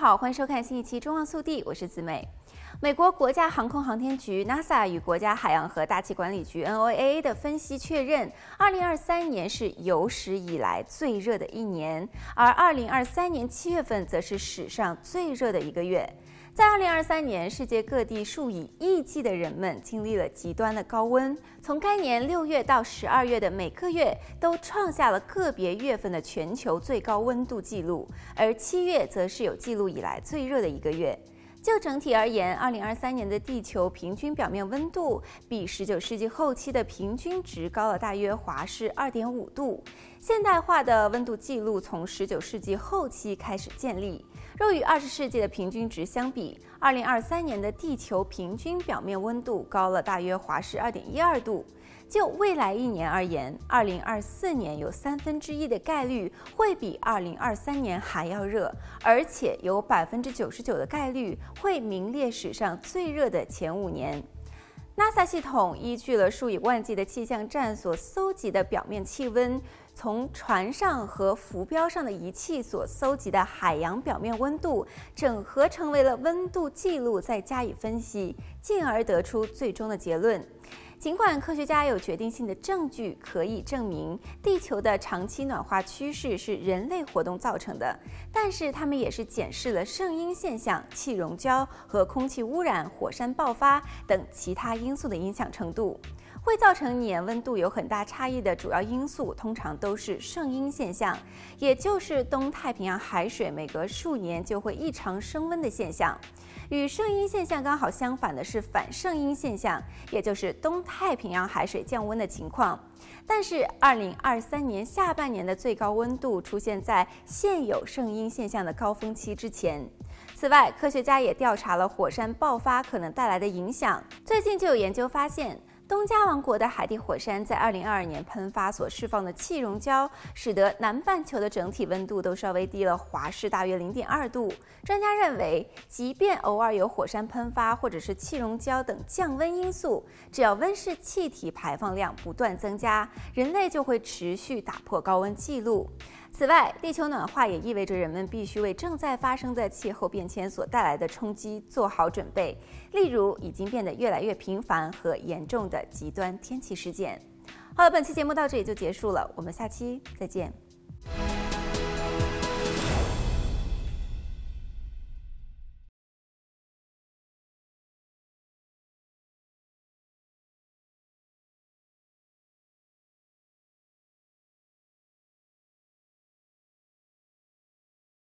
好，欢迎收看新一期《中望速递》，我是子美。美国国家航空航天局 NASA 与国家海洋和大气管理局 NOAA 的分析确认，2023年是有史以来最热的一年，而2023年7月份则是史上最热的一个月。在二零二三年，世界各地数以亿计的人们经历了极端的高温，从该年六月到十二月的每个月都创下了个别月份的全球最高温度记录，而七月则是有记录以来最热的一个月。就整体而言，2023年的地球平均表面温度比19世纪后期的平均值高了大约华氏2.5度。现代化的温度记录从19世纪后期开始建立。若与20世纪的平均值相比，2023年的地球平均表面温度高了大约华氏2.12度。就未来一年而言，2024年有三分之一的概率会比2023年还要热，而且有百分之九十九的概率会名列史上最热的前五年。NASA 系统依据了数以万计的气象站所搜集的表面气温，从船上和浮标上的仪器所搜集的海洋表面温度，整合成为了温度记录，再加以分析，进而得出最终的结论。尽管科学家有决定性的证据可以证明地球的长期暖化趋势是人类活动造成的，但是他们也是检视了圣婴现象、气溶胶和空气污染、火山爆发等其他因素的影响程度。会造成年温度有很大差异的主要因素，通常都是圣婴现象，也就是东太平洋海水每隔数年就会异常升温的现象。与圣婴现象刚好相反的是反圣婴现象，也就是东太平洋海水降温的情况。但是，二零二三年下半年的最高温度出现在现有圣婴现象的高峰期之前。此外，科学家也调查了火山爆发可能带来的影响。最近就有研究发现。东加王国的海底火山在二零二二年喷发所释放的气溶胶，使得南半球的整体温度都稍微低了华氏大约零点二度。专家认为，即便偶尔有火山喷发或者是气溶胶等降温因素，只要温室气体排放量不断增加，人类就会持续打破高温记录。此外，地球暖化也意味着人们必须为正在发生的气候变迁所带来的冲击做好准备，例如已经变得越来越频繁和严重的极端天气事件。好了，本期节目到这里就结束了，我们下期再见。